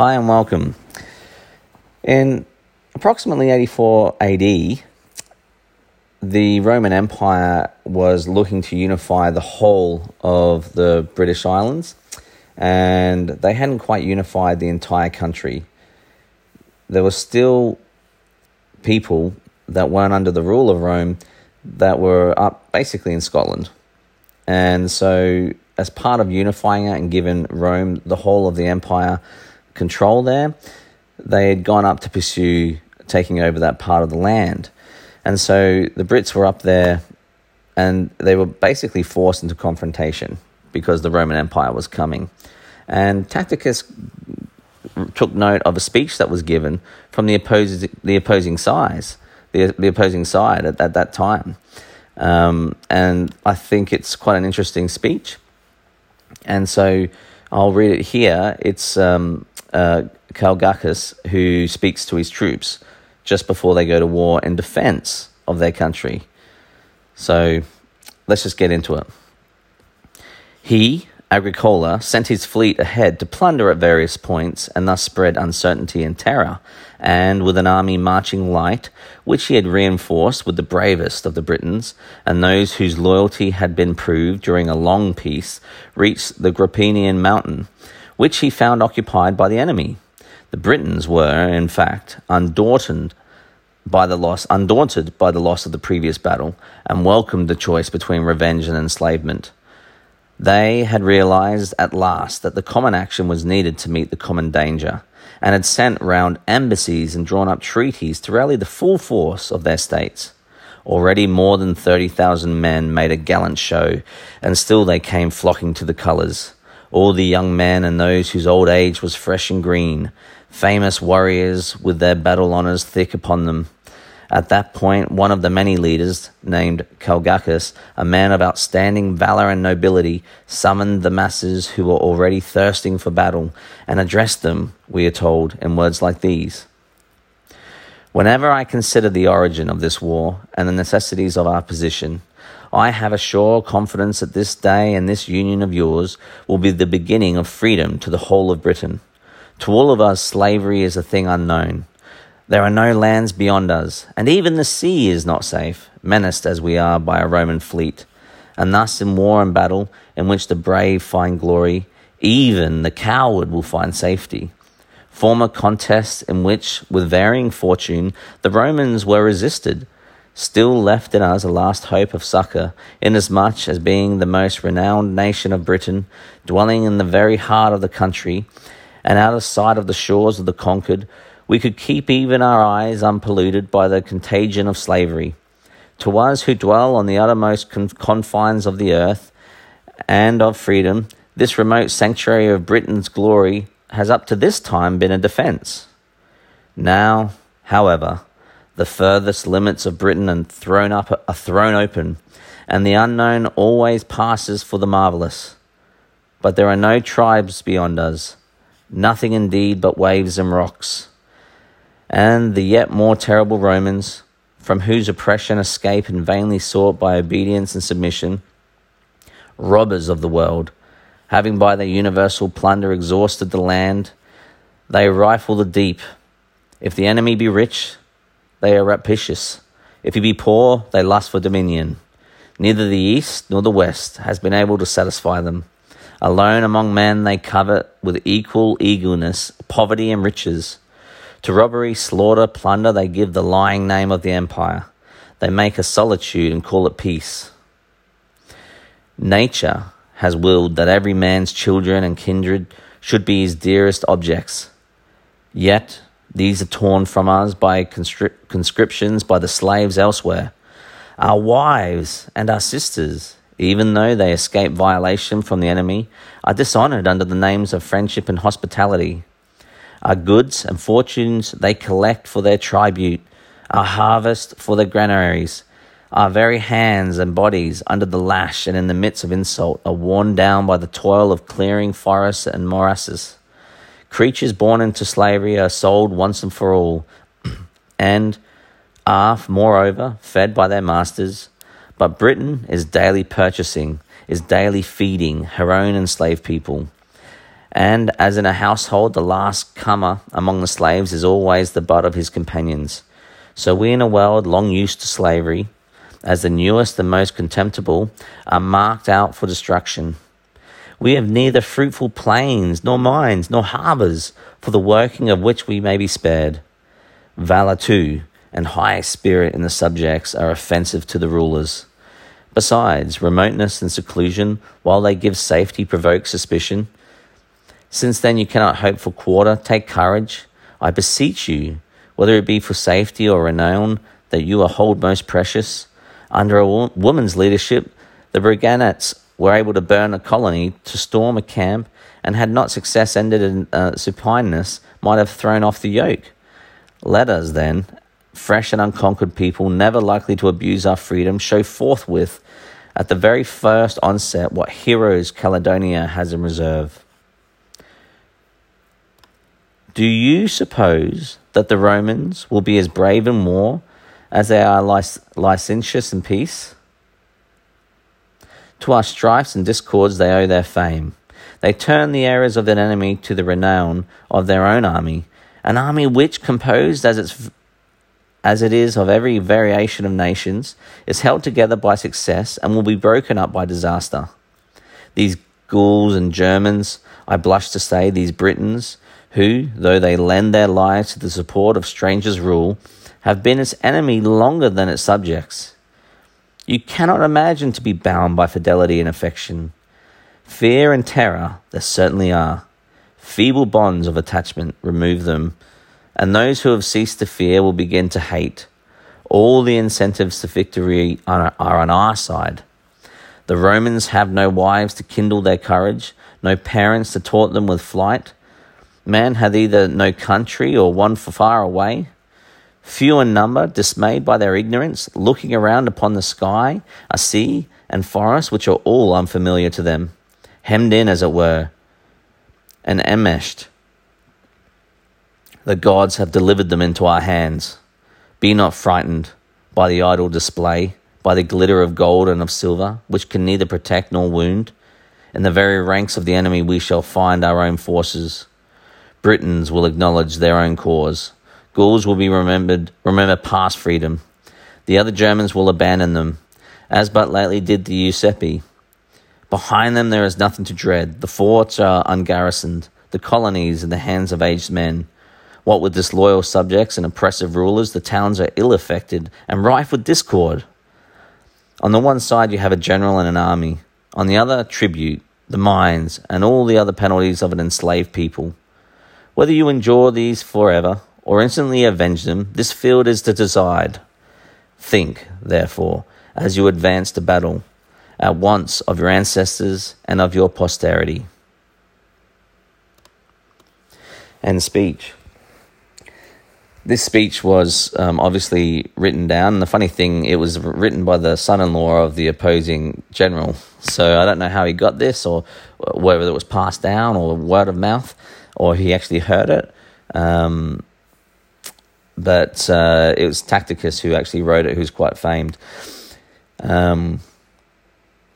Hi and welcome. In approximately 84 AD, the Roman Empire was looking to unify the whole of the British Islands, and they hadn't quite unified the entire country. There were still people that weren't under the rule of Rome that were up basically in Scotland. And so, as part of unifying it and giving Rome the whole of the empire control there, they had gone up to pursue taking over that part of the land. And so the Brits were up there and they were basically forced into confrontation because the Roman Empire was coming. And Tacitus took note of a speech that was given from the opposing, the opposing sides, the, the opposing side at, at that time. Um, and I think it's quite an interesting speech. And so I'll read it here. It's um, uh, Calgacus who speaks to his troops just before they go to war in defense of their country. So let's just get into it. He, Agricola, sent his fleet ahead to plunder at various points and thus spread uncertainty and terror. And with an army marching light, which he had reinforced with the bravest of the Britons and those whose loyalty had been proved during a long peace, reached the Grampian mountain, which he found occupied by the enemy. The Britons were, in fact, undaunted by the loss, undaunted by the loss of the previous battle, and welcomed the choice between revenge and enslavement. They had realized at last that the common action was needed to meet the common danger, and had sent round embassies and drawn up treaties to rally the full force of their states. Already more than 30,000 men made a gallant show, and still they came flocking to the colours. All the young men and those whose old age was fresh and green, famous warriors with their battle honours thick upon them. At that point, one of the many leaders, named Calgacus, a man of outstanding valour and nobility, summoned the masses who were already thirsting for battle and addressed them, we are told, in words like these Whenever I consider the origin of this war and the necessities of our position, I have a sure confidence that this day and this union of yours will be the beginning of freedom to the whole of Britain. To all of us, slavery is a thing unknown. There are no lands beyond us, and even the sea is not safe, menaced as we are by a Roman fleet. And thus, in war and battle, in which the brave find glory, even the coward will find safety. Former contests in which, with varying fortune, the Romans were resisted, still left in us a last hope of succour, inasmuch as being the most renowned nation of Britain, dwelling in the very heart of the country, and out of sight of the shores of the conquered, we could keep even our eyes unpolluted by the contagion of slavery. To us who dwell on the uttermost con- confines of the earth and of freedom, this remote sanctuary of Britain's glory has up to this time been a defence. Now, however, the furthest limits of Britain are thrown up are thrown open, and the unknown always passes for the marvellous. But there are no tribes beyond us, nothing indeed but waves and rocks. And the yet more terrible Romans, from whose oppression escape and vainly sought by obedience and submission, robbers of the world, having by their universal plunder exhausted the land, they rifle the deep. If the enemy be rich, they are rapacious. If he be poor, they lust for dominion. Neither the east nor the west has been able to satisfy them. Alone among men they covet with equal eagerness poverty and riches. To robbery, slaughter, plunder they give the lying name of the empire. They make a solitude and call it peace. Nature has willed that every man's children and kindred should be his dearest objects. Yet these are torn from us by conscriptions by the slaves elsewhere. Our wives and our sisters even though they escape violation from the enemy, are dishonored under the names of friendship and hospitality. Our goods and fortunes they collect for their tribute, our harvest for their granaries. Our very hands and bodies, under the lash and in the midst of insult, are worn down by the toil of clearing forests and morasses. Creatures born into slavery are sold once and for all, and are, moreover, fed by their masters but Britain is daily purchasing, is daily feeding her own enslaved people. And as in a household, the last comer among the slaves is always the butt of his companions. So we, in a world long used to slavery, as the newest and most contemptible, are marked out for destruction. We have neither fruitful plains, nor mines, nor harbours, for the working of which we may be spared. Valour, too, and high spirit in the subjects are offensive to the rulers. Besides, remoteness and seclusion, while they give safety, provoke suspicion. Since then you cannot hope for quarter, take courage. I beseech you, whether it be for safety or renown, that you are hold most precious. Under a woman's leadership, the Brigantes were able to burn a colony, to storm a camp, and had not success ended in uh, supineness, might have thrown off the yoke. Let us, then, fresh and unconquered people, never likely to abuse our freedom, show forthwith, at the very first onset, what heroes Caledonia has in reserve. Do you suppose that the Romans will be as brave in war as they are lic- licentious in peace? To our strifes and discords they owe their fame. They turn the errors of their enemy to the renown of their own army, an army which, composed as its as it is of every variation of nations, is held together by success and will be broken up by disaster. These Gauls and Germans, I blush to say, these Britons, who, though they lend their lives to the support of strangers' rule, have been its enemy longer than its subjects. You cannot imagine to be bound by fidelity and affection. Fear and terror there certainly are. Feeble bonds of attachment remove them, and those who have ceased to fear will begin to hate. All the incentives to victory are, on our side. The Romans have no wives to kindle their courage, no parents to taunt them with flight. Man hath either no country or one far away. Few in number, dismayed by their ignorance, looking around upon the sky, a sea, and forests which are all unfamiliar to them, hemmed in, as it were, and enmeshed. The gods have delivered them into our hands. Be not frightened by the idle display, by the glitter of gold and of silver, which can neither protect nor wound. In the very ranks of the enemy we shall find our own forces. Britons will acknowledge their own cause. Gauls will be remembered, remember past freedom. The other Germans will abandon them, as but lately did the Usipii. Behind them there is nothing to dread. The forts are ungarrisoned, the colonies in the hands of aged men. What with disloyal subjects and oppressive rulers, the towns are ill affected and rife with discord. On the one side, you have a general and an army. On the other, tribute, the mines, and all the other penalties of an enslaved people. Whether you endure these forever or instantly avenge them, this field is to decide. Think, therefore, as you advance to battle, at once of your ancestors and of your posterity. And speech. This speech was um, obviously written down. And the funny thing, it was written by the son in law of the opposing general. So I don't know how he got this or whether it was passed down or word of mouth or he actually heard it. Um, but uh, it was Tacitus who actually wrote it, who's quite famed. Um,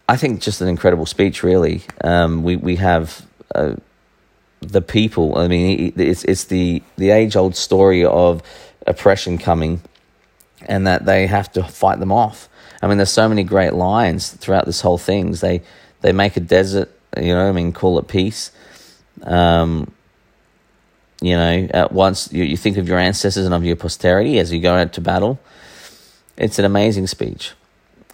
I think just an incredible speech, really. Um, we we have uh, the people. I mean, it's it's the the age old story of oppression coming, and that they have to fight them off. I mean, there's so many great lines throughout this whole thing. They they make a desert, you know. I mean, call it peace. Um, you know, at once you, you think of your ancestors and of your posterity as you go out to battle. It's an amazing speech.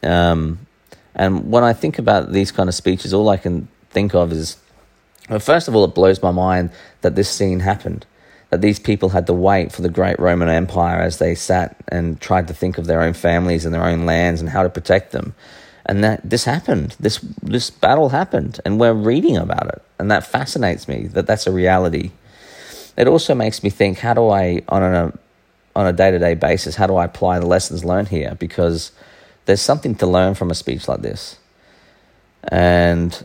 Um, and when I think about these kind of speeches, all I can think of is, well, first of all, it blows my mind that this scene happened, that these people had to wait for the great Roman Empire as they sat and tried to think of their own families and their own lands and how to protect them. And that this happened, this this battle happened, and we're reading about it, and that fascinates me that that's a reality it also makes me think: How do I, on a on a day to day basis, how do I apply the lessons learned here? Because there's something to learn from a speech like this, and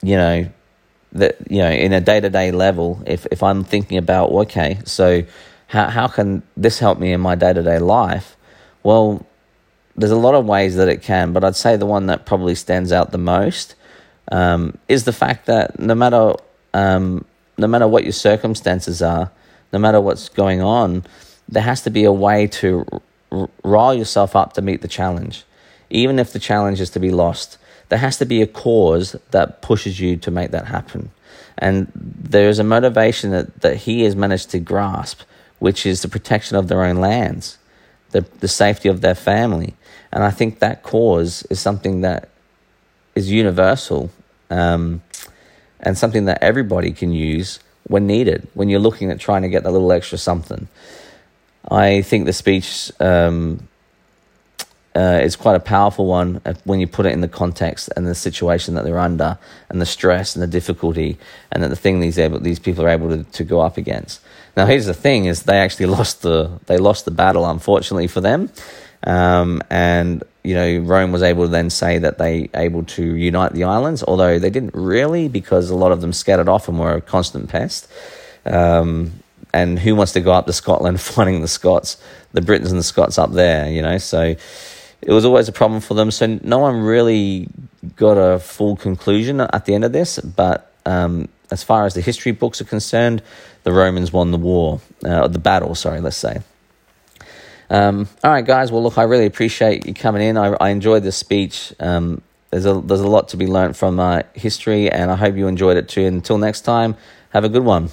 you know that you know in a day to day level, if if I'm thinking about okay, so how how can this help me in my day to day life? Well, there's a lot of ways that it can, but I'd say the one that probably stands out the most um, is the fact that no matter um, no matter what your circumstances are, no matter what's going on, there has to be a way to r- rile yourself up to meet the challenge. Even if the challenge is to be lost, there has to be a cause that pushes you to make that happen. And there's a motivation that, that he has managed to grasp, which is the protection of their own lands, the, the safety of their family. And I think that cause is something that is universal um, and something that everybody can use when needed, when you're looking at trying to get that little extra something. I think the speech um, uh, is quite a powerful one when you put it in the context and the situation that they're under, and the stress and the difficulty, and that the thing these able, these people are able to, to go up against. Now, here's the thing: is they actually lost the they lost the battle, unfortunately for them, um, and you know Rome was able to then say that they able to unite the islands, although they didn't really because a lot of them scattered off and were a constant pest. Um, and who wants to go up to Scotland fighting the Scots, the Britons and the Scots up there, you know? So it was always a problem for them. So no one really got a full conclusion at the end of this. But um, as far as the history books are concerned, the Romans won the war, uh, the battle. Sorry, let's say. Um, all right, guys. Well, look, I really appreciate you coming in. I, I enjoyed this speech. Um, there's a there's a lot to be learned from uh, history, and I hope you enjoyed it too. Until next time, have a good one.